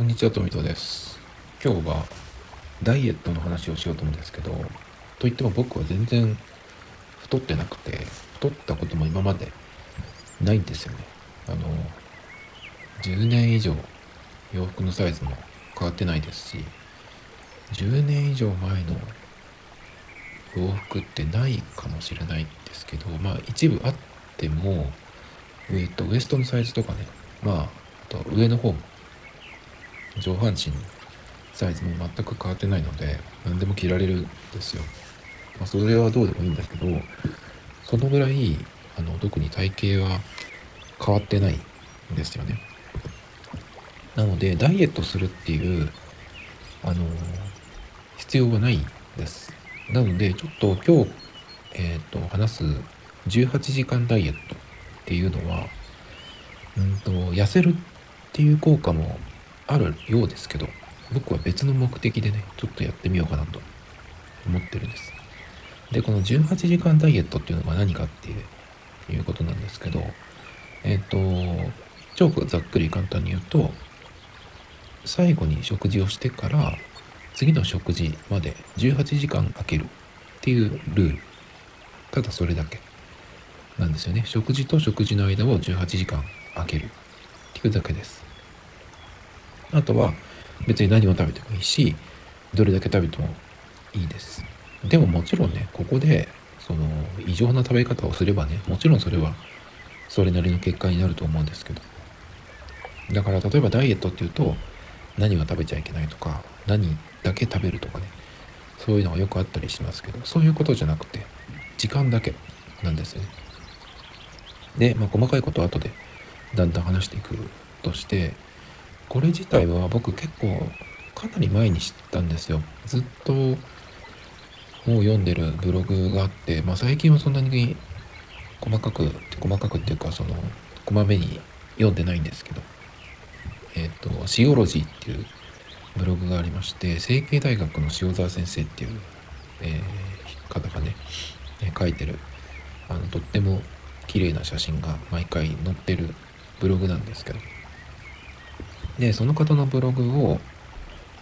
こんにちは、富戸です。今日はダイエットの話をしようと思うんですけど、といっても僕は全然太ってなくて、太ったことも今までないんですよね。あの、10年以上洋服のサイズも変わってないですし、10年以上前の洋服ってないかもしれないんですけど、まあ一部あっても、えっと、ウエストのサイズとかね、まあ、あと上の方も上半身サイズも全く変わってないので何でも着られるんですよ、まあ、それはどうでもいいんだけどそのぐらいあの特に体型は変わってないんですよね。なのでダイエットするっていうあの必要はないです。なのでちょっと今日えっ、と話す18時間ダイエットっていうのはうんと痩せるっていう効果もあるようですけど僕は別の目的でねちょっとやってみようかなと思ってるんです。でこの18時間ダイエットっていうのが何かっていうことなんですけどえっ、と超ざっくり簡単に言うと最後に食事をしてから次の食事まで18時間空けるっていうルール。ただそれだけなんですよね。食事と食事の間を18時間空けるっていうだけです。あとは別に何を食べてもいいしどれだけ食べてもいいです。でももちろんねここでその異常な食べ方をすればねもちろんそれはそれなりの結果になると思うんですけど。だから例えばダイエットっていうと何は食べちゃいけないとか何だけ食べるとかねそういうのがよくあったりしますけどそういうことじゃなくて時間だけなんですよね。で、まあ、細かいことは後でだんだん話していくとしてこれ自体は僕結構かなり前に知ったんですよ。ずっと本を読んでるブログがあって、まあ、最近はそんなに細かく細かくっていうかそのこまめに読んでないんですけど。えっ、とシオロジーっていうブログがありまして成蹊大学の塩沢先生っていう、えー方がね書いてるあのとっても綺麗な写真が毎回載ってるブログなんですけど。でその方のブログを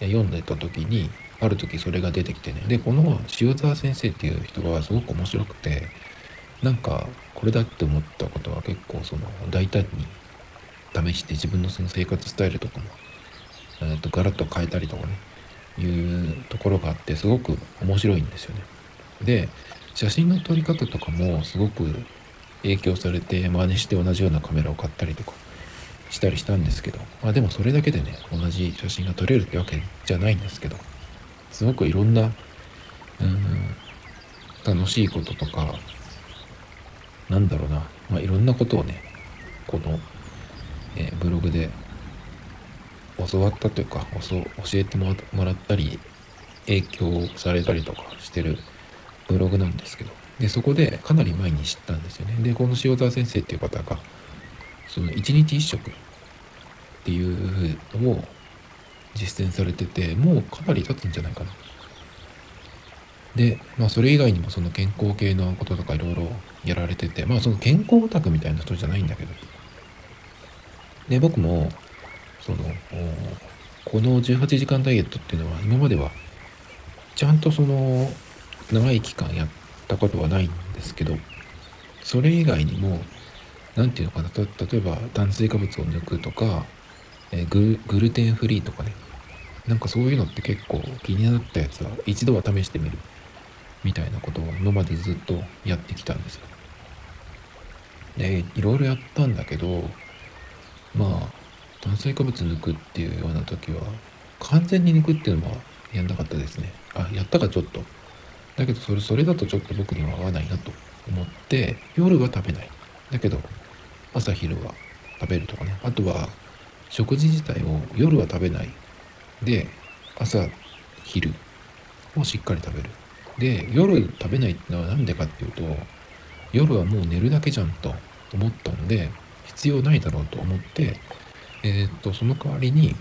読んでた時にある時それが出てきてねでこの塩沢先生っていう人がすごく面白くてなんかこれだって思ったことは結構その大胆に試して自分のその生活スタイルとかも、えー、とガラッと変えたりとかねいうところがあってすごく面白いんですよね。で写真の撮り方とかもすごく影響されて真似して同じようなカメラを買ったりとかしたりしたんですけどまあでもそれだけでね同じ写真が撮れるってわけじゃないんですけどすごくいろんなうん楽しいこととかなんだろうな、まあ、いろんなことをねこの、えーブログで教わったというか教えてもらったり影響されたりとかしてるブログなんですけどでそこでかなり前に知ったんですよね。でこの塩沢先生っていう方がその一日一食っていうのを実践されててもうかなり経つんじゃないかな。でまあそれ以外にもその健康系のこととかいろいろやられててまあその健康オタクみたいな人じゃないんだけど。で僕もそのこの18時間ダイエットっていうのは今まではちゃんとその長い期間やったことはないんですけどそれ以外にも何ていうのかな？例えば炭水化物を抜くとか、えーグルグルテンフリーとかね。なんかそういうのって結構気になったやつは一度は試してみるみたいなことを今までずっとやってきたんですよ。でいろいろやったんだけどまあ炭水化物抜くっていうような時は完全に抜くっていうのはやんなかったですね。あやったかちょっと。だけどそれそれだとちょっと僕には合わないなと思って夜は食べない。だけど朝昼は食べるとかね。あとは食事自体を夜は食べない。で朝昼をしっかり食べる。で夜食べないってのは何でかっていうと夜はもう寝るだけじゃんと思ったので必要ないだろうと思ってえーっとその代わりに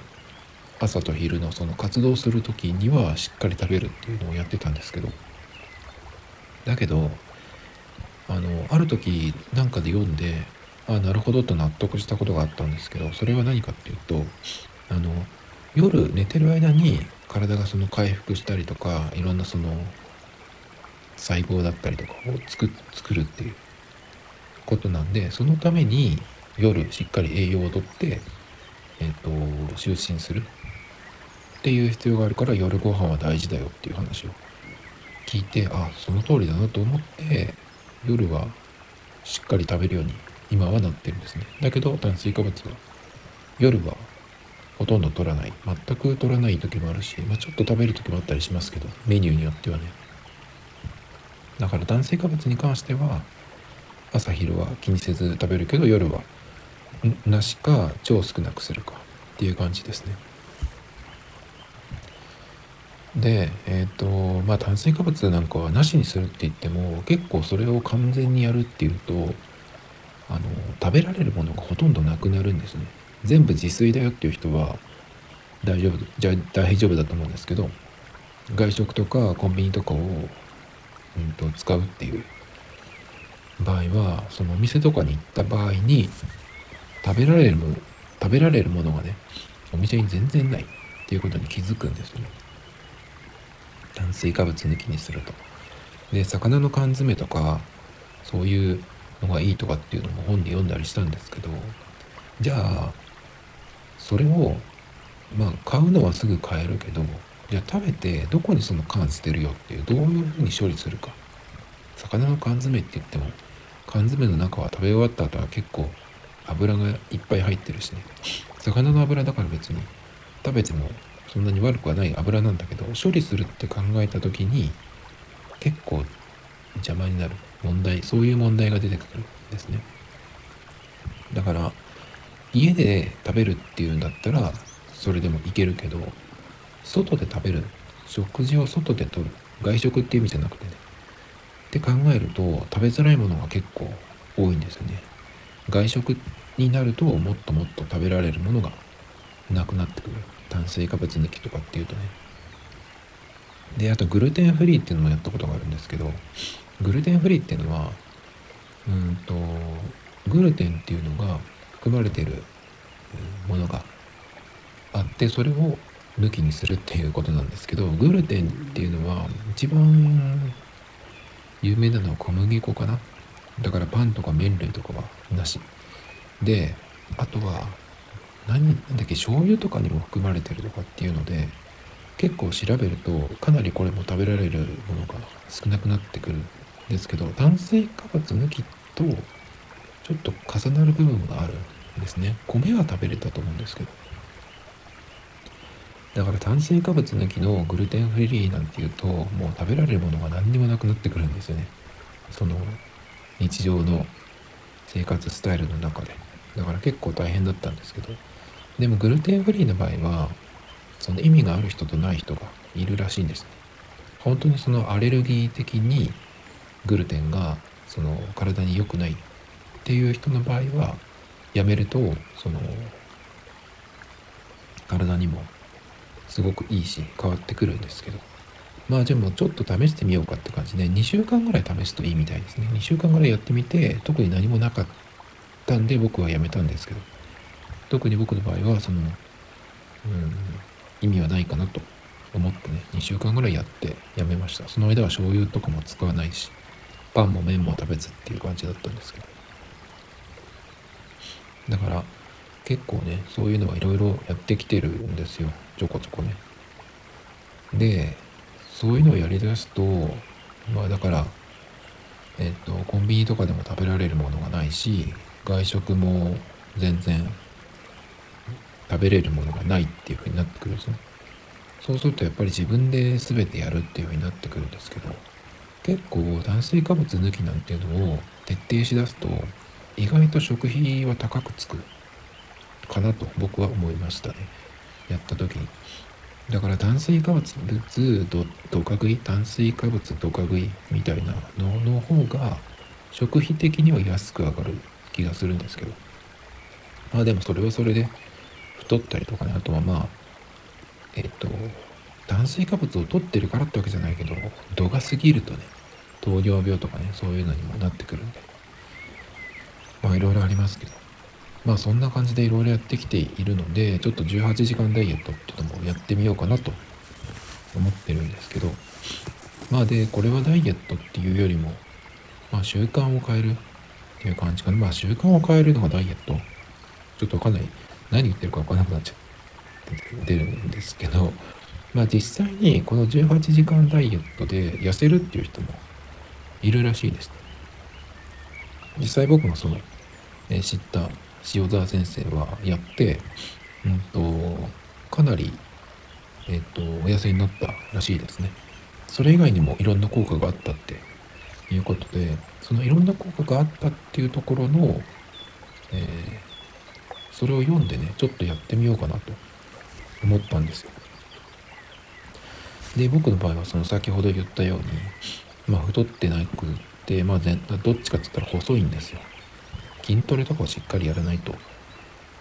朝と昼のその活動する時にはしっかり食べるっていうのをやってたんですけど。だけどあのある時なんかで読んであなるほどと納得したことがあったんですけどそれは何かっていうとあの夜寝てる間に体がその回復したりとかいろんなその細胞だったりとかを作作るっていうことなんでそのために夜しっかり栄養をとってえっ、と就寝するっていう必要があるから夜ご飯は大事だよっていう話を聞いてあその通りだなと思って夜はしっかり食べるように今はなってるんですね。だけど炭水化物は夜はほとんど取らない。全く取らない時もあるし、まあ、ちょっと食べる時もあったりしますけどメニューによってはね。だから炭水化物に関しては朝昼は気にせず食べるけど夜はなしか超少なくするかっていう感じですね。でえっ、ー、とまあ炭水化物なんかはなしにするって言っても結構それを完全にやるっていうとあの食べられるものがほとんどなくなるんですね。全部自炊だよっていう人は大丈夫じゃ大丈夫だと思うんですけど外食とかコンビニとかを、うんと、使うっていう場合はそのお店とかに行った場合に食べられる食べられるものがねお店に全然ないっていうことに気づくんですよね。炭水化物抜きにすると。で魚の缶詰とかそういうのがいいとかっていうのも本で読んだりしたんですけどじゃあそれをまあ買うのはすぐ買えるけどじゃあ食べてどこにその缶捨てるよっていうどういうふうに処理するか。魚の缶詰って言っても缶詰の中は食べ終わった後は結構油がいっぱい入ってるしね。魚の油だから別に食べてもそんなに悪くはない油なんだけど処理するって考えた時に結構邪魔になる。問題そういう問題が出てくるんですね。だから家で食べるっていうんだったらそれでもいけるけど外で食べる食事を外でとる外食っていう意味じゃなくてね。って考えると食べづらいものが結構多いんですよね。外食になるともっともっと食べられるものがなくなってくる。炭水化物抜きとかっていうとね。であとグルテンフリーっていうのもやったことがあるんですけどグルテンフリーっていうのはうんとグルテンっていうのが含まれてるものがあってそれを抜きにするっていうことなんですけどグルテンっていうのは一番有名なのは小麦粉かな。だからパンとか麺類とかはなし。であとは何だっけ醤油とかにも含まれてるとかっていうので結構調べるとかなりこれも食べられるものが少なくなってくるんですけど炭水化物抜きとちょっと重なる部分があるんですね。米は食べれたと思うんですけど。だから炭水化物抜きのグルテンフリーなんていうともう食べられるものが何にもなくなってくるんですよね。その日常の生活スタイルの中で。だから結構大変だったんですけど。でもグルテンフリーの場合はその意味がある人とない人がいるらしいんですね。本当にそのアレルギー的にグルテンがその体に良くないっていう人の場合はやめるとその体にもすごくいいし変わってくるんですけど。まあでもちょっと試してみようかって感じで2週間ぐらい試すといいみたいですね。2週間ぐらいやってみて特に何もなかったんで僕はやめたんですけど。特に僕の場合はその、うん、意味はないかなと思ってね2週間ぐらいやってやめました。その間は醤油とかも使わないしパンも麺も食べずっていう感じだったんですけど。だから結構ねそういうのはいろいろやってきてるんですよ。ちょこちょこね。でそういうのをやりだすとまあだからえっとコンビニとかでも食べられるものがないし外食も全然食べれるものがないっていう風になってくるんですね。そうするとやっぱり自分で全てやるっていう風になってくるんですけど結構炭水化物抜きなんていうのを徹底しだすと意外と食費は高くつくかなと僕は思いましたね。やった時に。だから炭水化物ドドカ食い炭水化物ドカ食いみたいなのの方が食費的には安く上がる気がするんですけど。まあでもそれはそれで太ったりとかねあとはまあえっと炭水化物を取ってるからってわけじゃないけど度が過ぎるとね糖尿病とかねそういうのにもなってくるんで。まあいろいろありますけど。まあそんな感じでいろいろやってきているのでちょっと18時間ダイエットっていうのもやってみようかなと思ってるんですけど。まあでこれはダイエットっていうよりもまあ習慣を変えるっていう感じかな。まあ習慣を変えるのがダイエット？ちょっとかない。何言ってるかわかんなくなっちゃってるんですけどまあ実際にこの18時間ダイエットで痩せるっていう人もいるらしいです。実際僕もその、え、知った塩沢先生はやって、うんと、かなり、えっ、ー、と、お痩せになったらしいですね。それ以外にもいろんな効果があったっていうことで、そのいろんな効果があったっていうところの、えー、それを読んでね、ちょっとやってみようかなと思ったんですよ。で、僕の場合はその先ほど言ったように、まあ太ってなくて、まあ全、どっちかって言ったら細いんですよ。筋トレとかをしっかりやらないとっ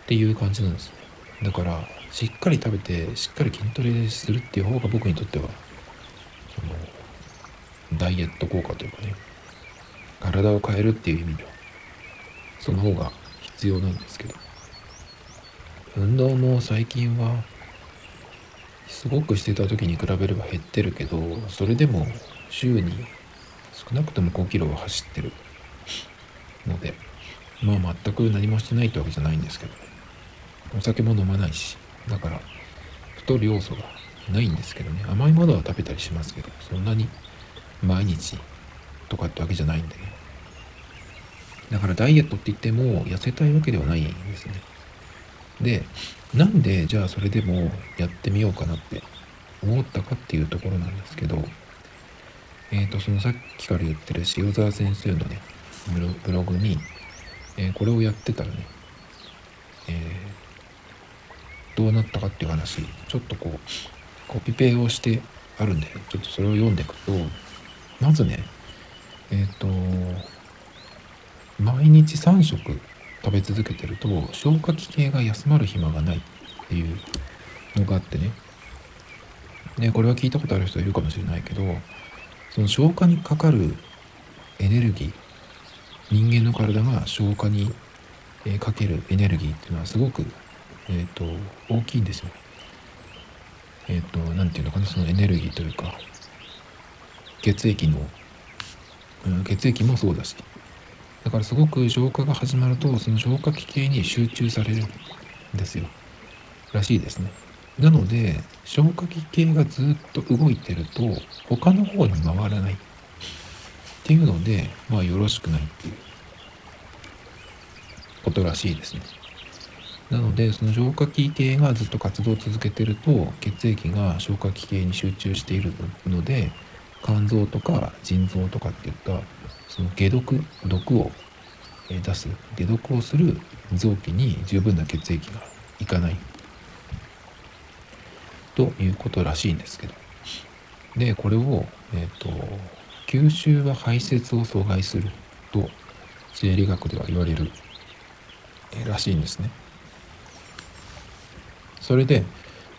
ていう感じなんですね。だから、しっかり食べて、しっかり筋トレするっていう方が僕にとっては、その、ダイエット効果というかね、体を変えるっていう意味では、その方が必要なんですけど、運動も最近は、すごくしてた時に比べれば減ってるけど、それでも週に少なくとも5キロは走ってるので、まあ全く何もしてないってわけじゃないんですけど、お酒も飲まないし、だから太る要素がないんですけどね、甘いものは食べたりしますけど、そんなに毎日とかってわけじゃないんでね。だからダイエットって言っても痩せたいわけではないんですね。で、なんでじゃあそれでもやってみようかなって思ったかっていうところなんですけど、えっ、ー、と、そのさっきから言ってる塩沢先生のね、ブログに、えー、これをやってたらね、えー、どうなったかっていう話、ちょっとこう、コピペをしてあるんで、ちょっとそれを読んでいくと、まずね、えっ、と、毎日3食食べ続けてると、消化器系が休まる暇がないっていうのがあってね、ね、これは聞いたことある人いるかもしれないけど、その消化にかかるエネルギー人間の体が消化にかけるエネルギーっていうのはすごく、えーと、大きいんですよ。えっ、ー、と何て言うのかなそのエネルギーというか血液の、うん、血液もそうだしだからすごく消化が始まるとその消化器系に集中されるんですよらしいですね。なので消化器系がずっと動いてると他の方に回らないっていうのでまあよろしくないっていうことらしいですね。なのでその消化器系がずっと活動を続けてると血液が消化器系に集中しているので肝臓とか腎臓とかっていったその解毒毒を出す解毒をする臓器に十分な血液がいかない。ということらしいんですけど。でこれを、えっ、ー、と吸収は排泄を阻害する。と生理学では言われる、えー、らしいんですね。それで、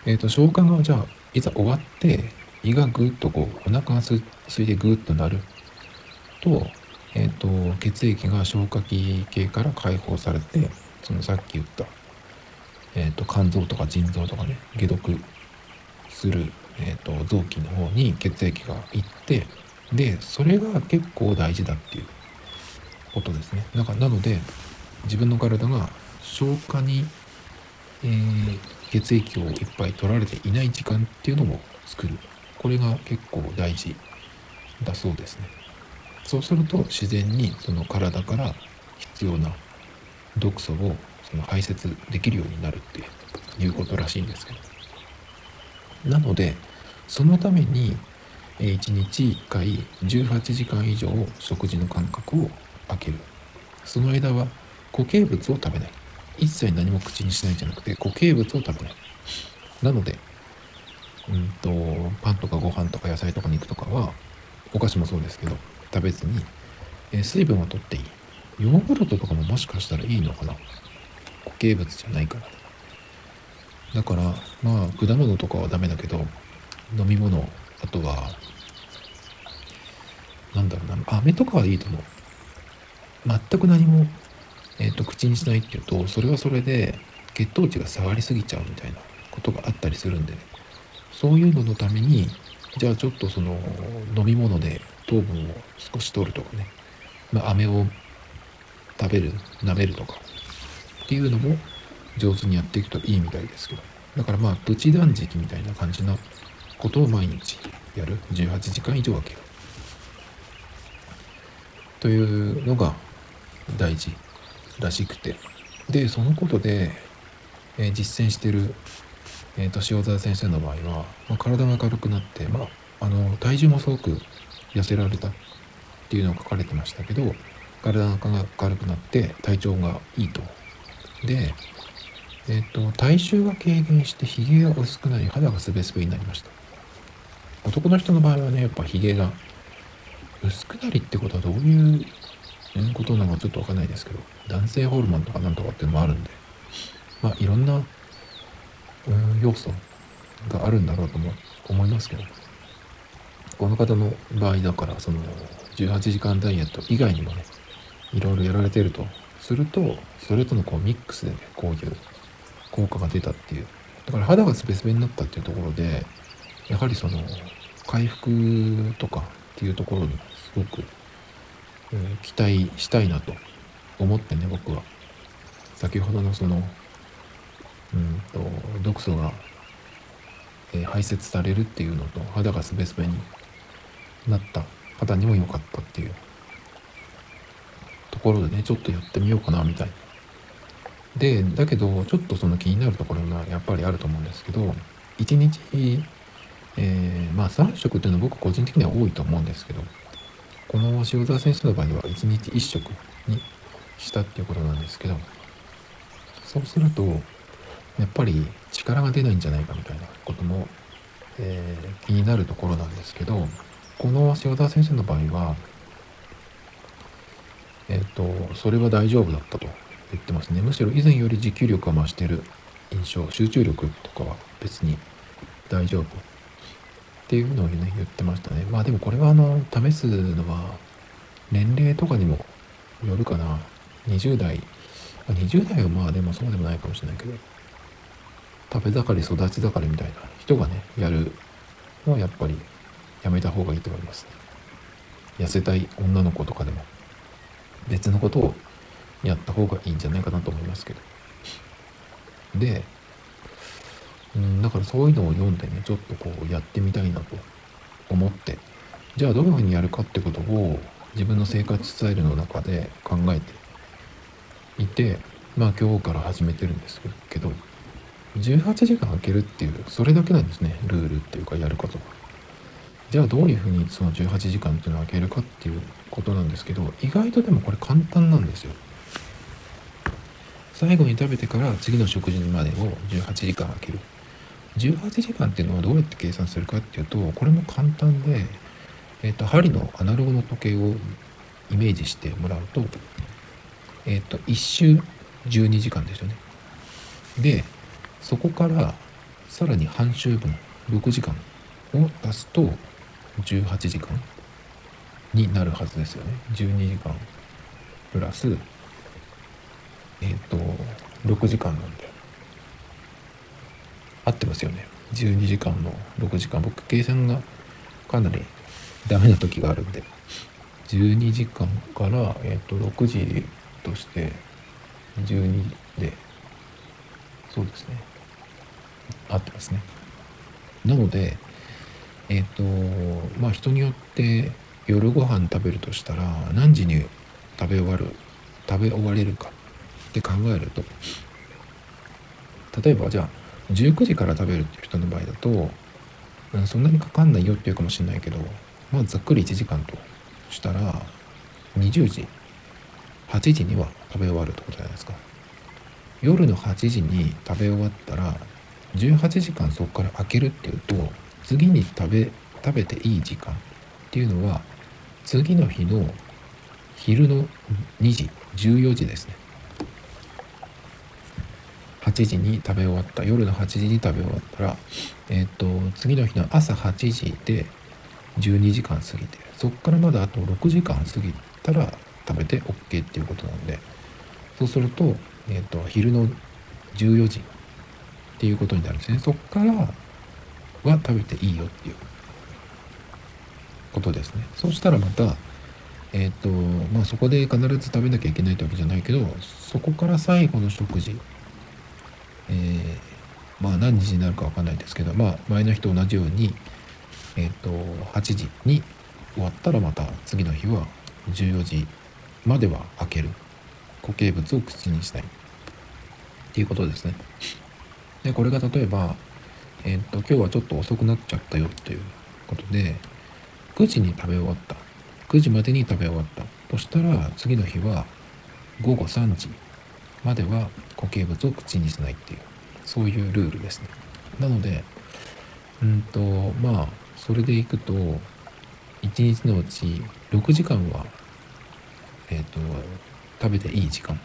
えーと、消化がじゃあいざ終わって胃がぐっとこうお腹が空いてぐっとなる。と,、えーと、血液が消化器系から解放されてそのさっき言った、えーと肝臓とか腎臓とかね解毒する、えーと、臓器の方に血液が行ってでそれが結構大事だっていうことですね。だからなので自分の体が消化に、えー、血液をいっぱい取られていない時間っていうのを作る。これが結構大事だそうですね。そうすると自然にその体から必要な毒素をその排泄できるようになるっていうことらしいんですけど。なのでそのために1日1回18時間以上食事の間隔を空ける。その間は固形物を食べない。一切何も口にしないんじゃなくて固形物を食べない。なのでうんとパンとかご飯とか野菜とか肉とかはお菓子もそうですけど食べずに、え水分を取っていい。ヨーグルトとかももしかしたらいいのかな。固形物じゃないから。だからまあ果物とかはダメだけど飲み物あとはなんだろうな飴とかはいいと思う。全く何もえーと、口にしないっていうとそれはそれで血糖値が下がりすぎちゃうみたいなことがあったりするんで、ね、そういうののためにじゃあちょっとその飲み物で糖分を少し取るとかね、まあ、飴を食べる舐めるとか。っていうのも上手にやっていくといいみたいですけど。だからまあプチ断食みたいな感じなことを毎日やる。18時間以上空ける。というのが大事らしくて。でそのことで、えー、実践してる、えーと、塩沢先生の場合は、まあ、体が軽くなって、まあ、あの体重もすごく痩せられたっていうのが書かれてましたけど体が軽くなって体調がいいと。で、えっ、ー、と体臭が軽減してひげが薄くなり肌がすべすべになりました。男の人の場合はねやっぱひげが薄くなりってことはどういうことなのかちょっとわかんないですけど男性ホルモンとかなんとかっていうのもあるんでまあいろんな、うん、要素があるんだろうとも思いますけどこの方の場合だからその18時間ダイエット以外にもねいろいろやられてると。するとそれとのこうミックスでねこういう効果が出たっていう。だから肌がスベスベになったっていうところでやはりその回復とかっていうところにすごく、えー、期待したいなと。思ってね僕は。先ほどのそのうんと毒素が、え、排泄されるっていうのと肌がスベスベになった肌にも良かったっていう。ところでねちょっとやってみようかなみたい。なでだけどちょっとその気になるところがやっぱりあると思うんですけど1日えー、まあ3食っていうのは僕個人的には多いと思うんですけどこの塩沢先生の場合は1日1食にしたっていうことなんですけどそうするとやっぱり力が出ないんじゃないかみたいなことも、えー、気になるところなんですけどこの塩沢先生の場合はえっ、ー、とそれは大丈夫だったと言ってますね。むしろ以前より持久力が増してる印象集中力とかは別に大丈夫っていうのをね言ってましたね。まあでもこれはあの試すのは年齢とかにもよるかな。20代。20代はまあでもそうでもないかもしれないけど食べ盛り育ち盛りみたいな人がねやるのはやっぱりやめた方がいいと思います痩せたい女の子とかでも別のことをやった方がいいんじゃないかなと思いますけど。でうん、だからそういうのを読んでねちょっとこうやってみたいなと思って。じゃあどういうふうにやるかってことを自分の生活スタイルの中で考えていてまあ今日から始めてるんですけど18時間空けるっていうそれだけなんですねルールっていうかやることが。じゃあどういうふうにその18時間っていうのを空けるかっていうことなんですけど意外とでもこれ簡単なんですよ。最後に食べてから次の食事までを18時間空ける18時間っていうのはどうやって計算するかっていうとこれも簡単で、えーと、針のアナログの時計をイメージしてもらうと,、えーと、1周12時間ですよね。でそこからさらに半周分6時間を足すと18時間になるはずですよね。12時間プラスえっ、ー、と6時間なんで。合ってますよね。12時間の6時間。僕計算がかなりダメな時があるんで。12時間から、えーと、6時として12で。そうですね。合ってますね。なのでえっ、とまあ人によって夜ご飯食べるとしたら何時に食べ終わる食べ終われるかって考えると例えばじゃあ19時から食べるっていう人の場合だと、そんなにかかんないよっていうかもしれないけどまあざっくり1時間としたら20時8時には食べ終わるってことじゃないですか。夜の8時に食べ終わったら18時間そこから空けるっていうと次に食べ食べていい時間っていうのは次の日の昼の2時14時ですね。8時に食べ終わった。夜の8時に食べ終わったら、えっ、ー、と次の日の朝8時で12時間過ぎてそこからまだあと6時間過ぎたら食べて OK っていうことなんでそうすると,、えーと、昼の14時っていうことになるんですね。そっからは食べていいよっていうことですね。そうしたらまたえっ、ー、とまあそこで必ず食べなきゃいけないってわけじゃないけどそこから最後の食事えー、まあ何時になるか分かんないですけどまあ前の日と同じようにえっ、ー、と8時に終わったらまた次の日は14時までは開ける。固形物を口にしたい。っていうことですね。でこれが例えばえっ、ー、と今日はちょっと遅くなっちゃったよということで9時に食べ終わった。9時までに食べ終わった。としたら次の日は午後3時までは固形物を口にしないっていうそういうルールですね。なのでうんとまあそれでいくと1日のうち6時間はえっ、ー、と食べていい時間。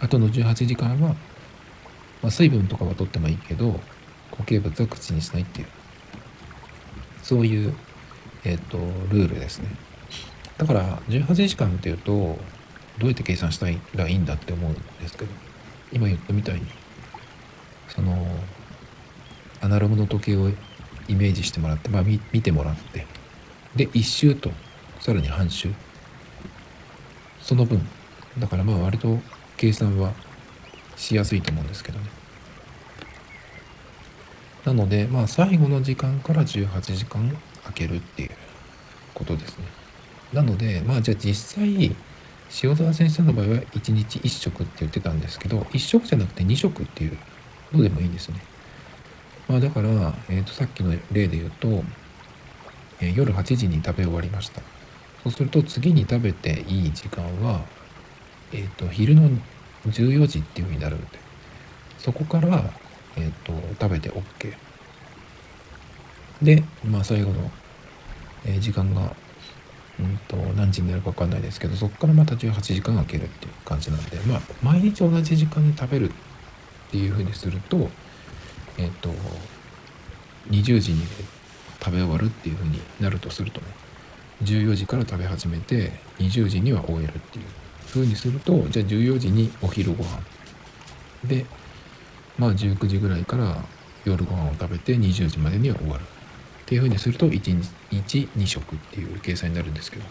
あとの18時間は、まあ、水分とかは取ってもいいけど固形物は口にしないっていう。そういうえっ、ー、とルールですね。だから18時間っていうとどうやって計算したらいいんだって思うんですけど今言ったみたいにそのアナログの時計をイメージしてもらって、まあ、見てもらってで1周とさらに半周。その分。だからまあ割と計算はしやすいと思うんですけどね。なのでまあ最後の時間から18時間空けるっていうことですねなのでまあじゃあ実際塩沢先生の場合は1日1食って言ってたんですけど1食じゃなくて2食っていうのでもいいんですね。まあ、だから、えー、とさっきの例で言うと、えー、夜8時に食べ終わりました。そうすると次に食べていい時間は、えっ、ー、と昼の14時っていうふうになるんでそこから、えっ、と食べて OK。で、まあ、最後の、え時間がうんと何時になるか分かんないですけどそこからまた18時間空けるっていう感じなんでまあ毎日同じ時間に食べるっていうふうにするとえっ、と20時に食べ終わるっていうふうになるとするとね14時から食べ始めて20時には終えるっていうふうにするとじゃあ14時にお昼ご飯でまあ19時ぐらいから夜ご飯を食べて20時までには終わる。っていうふうにすると1日2食っていう計算になるんですけど。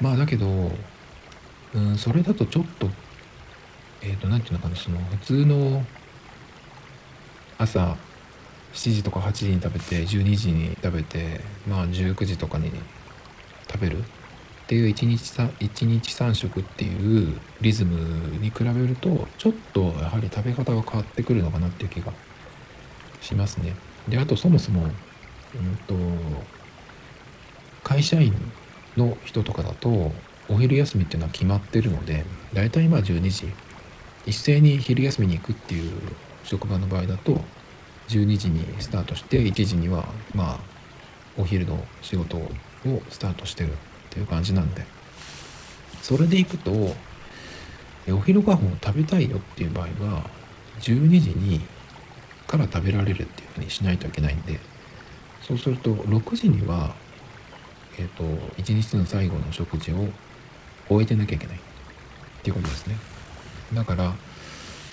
まあだけど、うん、それだとちょっとえっ、ー、と何て言うのかなその普通の朝7時とか8時に食べて12時に食べてまあ19時とかに食べる。っていう1日 ,3 1日3食っていうリズムに比べるとちょっとやはり食べ方が変わってくるのかなっていう気がしますね。であとそもそも、うんと、会社員の人とかだとお昼休みっていうのは決まってるので大体まあ12時一斉に昼休みに行くっていう職場の場合だと12時にスタートして1時にはまあお昼の仕事をスタートしてるっていう感じなんで。それで行くとお昼ご飯を食べたいよっていう場合は12時にから食べられるっていうふうにしないといけないんでそうすると6時にはえっ、ー、と1日の最後の食事を終えてなきゃいけないっていうことですね。だから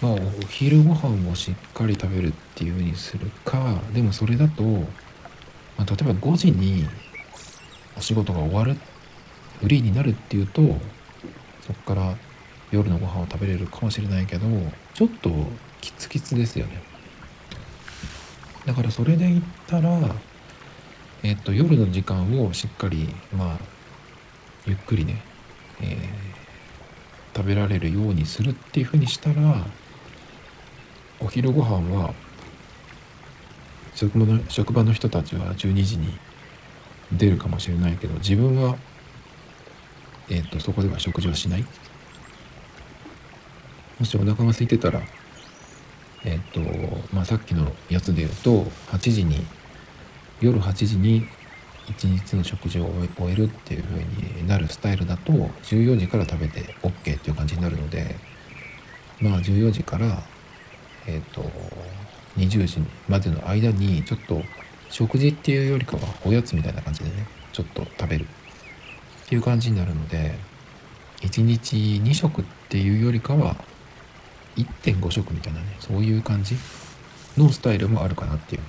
まあお昼ご飯をしっかり食べるっていうふうにするかでもそれだと、まあ、例えば5時にお仕事が終わるっフリーになるっていうとそこから夜のご飯を食べれるかもしれないけどちょっとキツキツですよね。だからそれで言ったら、えっと、夜の時間をしっかり、まあ、ゆっくりね、えー、食べられるようにするっていうふうにしたら、お昼ご飯は、職場の職場の人たちは12時に出るかもしれないけど、自分は、えっと、そこでは食事はしない。もしお腹が空いてたら、えっとまあ、さっきのやつで言うと8時に夜8時に1日の食事を終えるっていう風になるスタイルだと14時から食べて OK っていう感じになるのでまあ14時からえっ、と20時までの間にちょっと食事っていうよりかはおやつみたいな感じでねちょっと食べるっていう感じになるので1日2食っていうよりかは1.5食みたいなねそういう感じのスタイルもあるかなっていう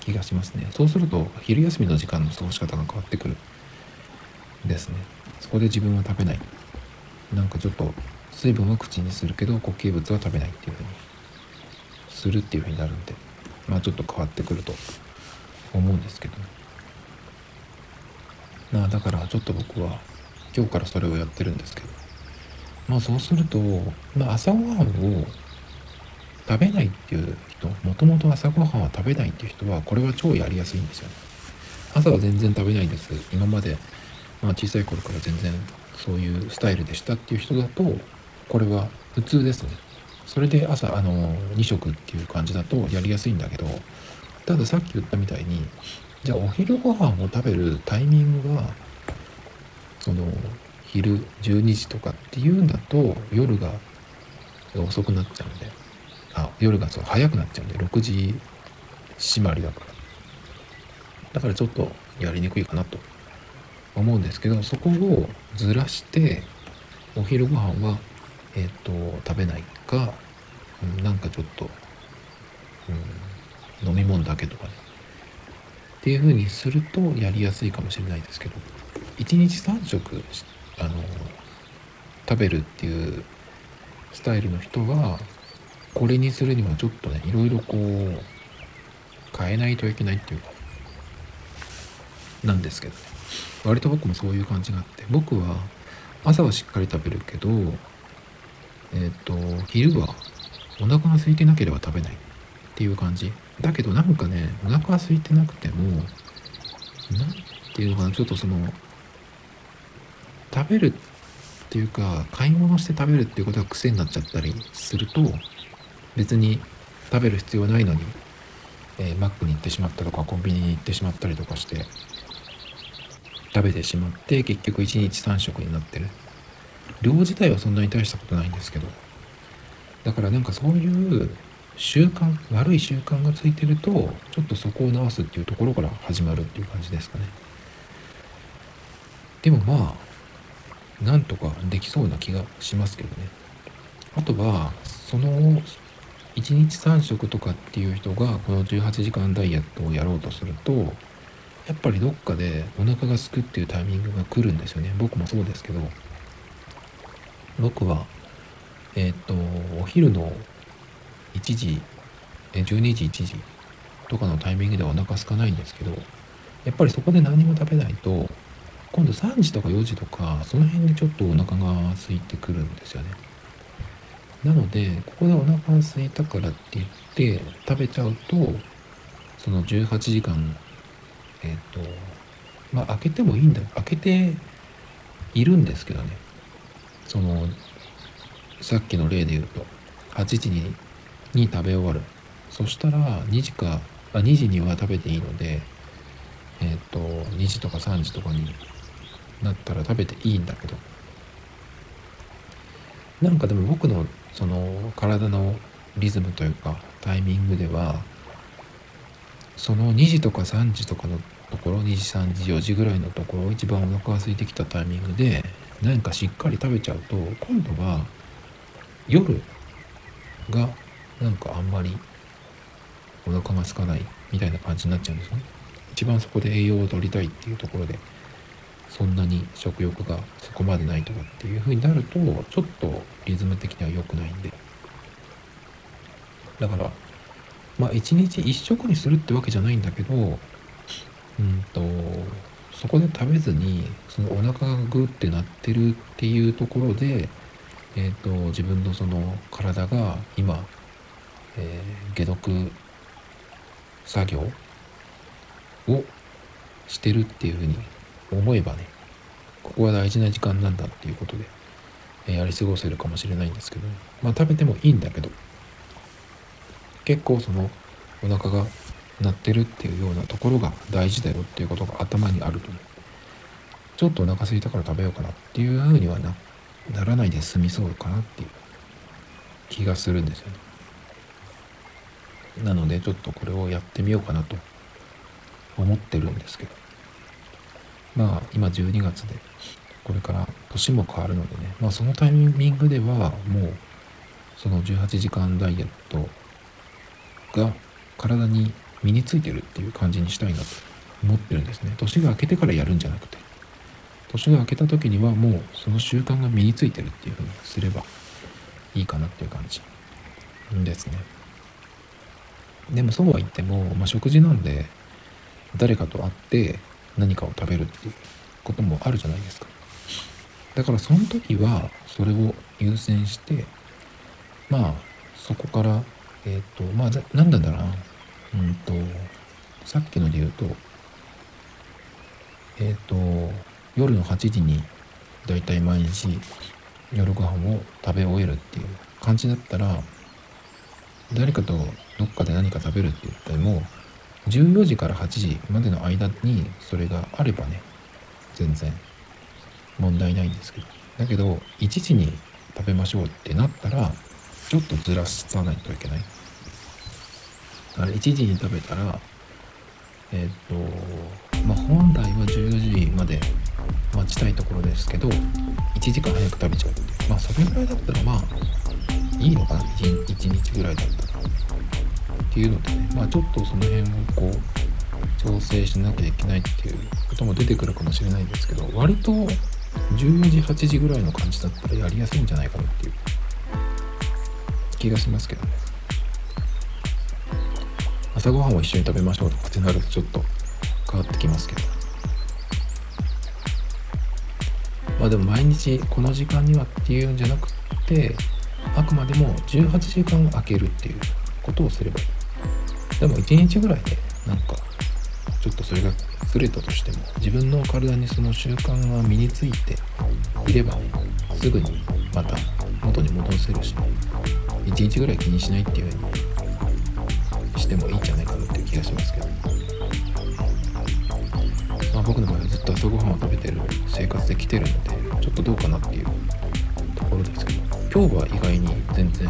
気がしますね。そうすると昼休みの時間の過ごし方が変わってくるですね。そこで自分は食べない。なんかちょっと水分は口にするけど固形物は食べないっていうふうにするっていうふうになるんでまあちょっと変わってくると思うんですけど。ねまあだからちょっと僕は今日からそれをやってるんですけど。まあそうすると、まあ、朝ごはんを食べないっていう人もともと朝ごはんは食べないっていう人はこれは超やりやすいんですよね。朝は全然食べないです。今まで、まあ、小さい頃から全然そういうスタイルでしたっていう人だとこれは普通ですね。それで朝あの2食っていう感じだとやりやすいんだけどたださっき言ったみたいにじゃあお昼ご飯を食べるタイミングがその昼12時とかっていうんだと夜が遅くなっちゃうんであ夜がそう早くなっちゃうんで6時締まりだから。だからちょっとやりにくいかなと。思うんですけどそこをずらしてお昼ご飯はえっ、ー、と食べないか、ん、なんかちょっと、うん、飲み物だけとかね。っていう風にするとやりやすいかもしれないですけど1日3食あの食べるっていうスタイルの人はこれにするにはちょっとねいろいろこう変えないといけないっていうかなんですけどね。割と僕もそういう感じがあって僕は朝はしっかり食べるけどえっ、ー、と昼はお腹が空いてなければ食べないっていう感じだけどなんかねお腹が空いてなくても何ていうのかなちょっとその食べるっていうか買い物して食べるっていうことが癖になっちゃったりすると別に食べる必要ないのに、えー、マックに行ってしまったとかコンビニに行ってしまったりとかして食べてしまって結局1日3食になってる。量自体はそんなに大したことないんですけど。だからなんかそういう習慣悪い習慣がついてるとちょっとそこを直すっていうところから始まるっていう感じですかね。でもまあなんとかできそうな気がしますけどね。あとはその1日3食とかっていう人がこの18時間ダイエットをやろうとするとやっぱりどっかでお腹がすくっていうタイミングが来るんですよね。僕もそうですけど。僕はえっ、とお昼の1時え12時1時とかのタイミングではお腹空かないんですけどやっぱりそこで何も食べないと今度3時とか4時とかその辺でちょっとお腹が空いてくるんですよね。なのでここでお腹が空いたからって言って食べちゃうとその18時間えっ、とまあ開けてもいいんだ開けているんですけどね。そのさっきの例で言うと8時にに食べ終わる。そしたら2時かあ2時には食べていいのでえっ、と2時とか3時とかになったら食べていいんだけど。なんかでも僕のその体のリズムというかタイミングではその2時とか3時とかのところ2時3時4時ぐらいのところ一番お腹が空いてきたタイミングで何かしっかり食べちゃうと今度は夜がなんかあんまりお腹が空かないみたいな感じになっちゃうんですね。一番そこで栄養を取りたいっていうところでそんなに食欲がそこまでないとかっていう風になるとちょっとリズム的には良くないんで。だからまあ一日一食にするってわけじゃないんだけどうんとそこで食べずにそのお腹がグーってなってるっていうところでえーと、自分のその体が今、えー、解毒作業をしてるっていうふうに思えばねここは大事な時間なんだっていうことで、えやり過ごせるかもしれないんですけど、まあ食べてもいいんだけど、結構そのお腹が鳴ってるっていうようなところが大事だよっていうことが頭にあるとね、ちょっとお腹空いたから食べようかなっていうふうにはなならないで済みそうかなっていう気がするんですよね。なのでちょっとこれをやってみようかなと思ってるんですけど。まあ今12月でこれから年も変わるのでね、まあ、そのタイミングではもうその18時間ダイエットが体に身についてるっていう感じにしたいなと思ってるんですね。年が明けてからやるんじゃなくて。年が明けた時にはもうその習慣が身についてるっていうふうにすればいいかなっていう感じですね。でもそうは言っても、まあ、食事なんで誰かと会って何かを食べるっていうこともあるじゃないですか。だからその時はそれを優先してまあそこからえっ、ー、とまあ何なんだろうな。うんとさっきので言うとえっ、ー、と夜の8時にだいたい毎日夜ご飯を食べ終えるっていう感じだったら誰かとどっかで何か食べるって言っても14時から8時までの間にそれがあればね全然問題ないんですけど。だけど1時に食べましょうってなったらちょっとずらさないといけない。あれ1時に食べたらえっ、とまあ本来は14時まで待ちたいところですけど1時間早く食べちゃうってまあそれぐらいだったらまあいいのかな？1, 1日ぐらいだったら。っていうのでねまあちょっとその辺をこう調整しなきゃいけないっていうことも出てくるかもしれないんですけど割と14時8時ぐらいの感じだったらやりやすいんじゃないかなっていう気がしますけどね。朝ごはんを一緒に食べましょうとかってなるとちょっと変わってきますけど。まあでも毎日この時間にはっていうんじゃなくてあくまでも18時間空けるっていうことをすればいい。でも1日ぐらいでなんかちょっとそれがずれたとしても自分の体にその習慣が身についていればすぐにまた元に戻せるし1日ぐらい気にしないっていう風にしてもいいんじゃないかなっていう気がしますけど、まあ、僕の場合はずっと朝ごはんを食べてる生活で来てるのでちょっとどうかなっていうところですけど。今日は意外に全然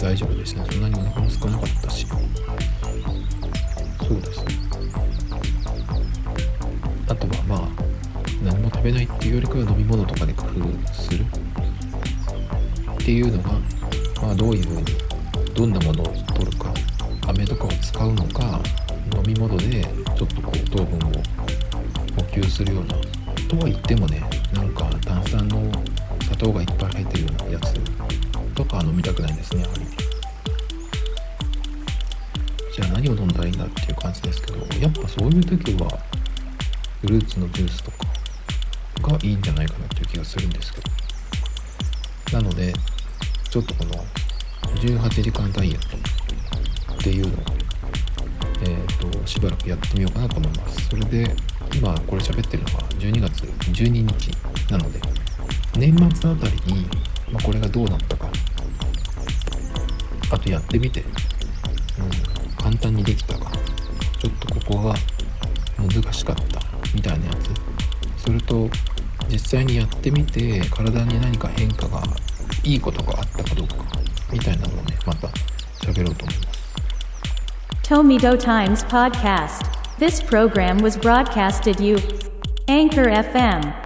大丈夫ですねそんなにお腹も空かなかったし。そうです。ねあとはまあ何も食べないっていうよりかは飲み物とかで工夫する。っていうのがまあどういうふうにどんなものを取るか飴とかを使うのか飲み物でちょっとこう糖分を補給するような。とは言ってもねなんか炭酸の砂糖がいっぱい入ってるようなやつとか飲みたくないんですねやはり。じゃあ何を飲んだらいいんだっていう感じですけどやっぱそういう時はフルーツのジュースとかがいいんじゃないかなっていう気がするんですけどなのでちょっとこの18時間ダイエットっていうのをえっ、ー、としばらくやってみようかなと思いますそれで今これ喋ってるのが12月12日なので年末あたりに、まあ、これがどうなったか。あとやってみて、うん、簡単にできたか。ちょっとここが難しかった。みたいなやつ。それと実際にやってみて体に何か変化がいいことがあったかどうか。みたいなのをねまた喋ろうと思います。Tomido Times Podcast. This program was broadcasted you. Anchor FM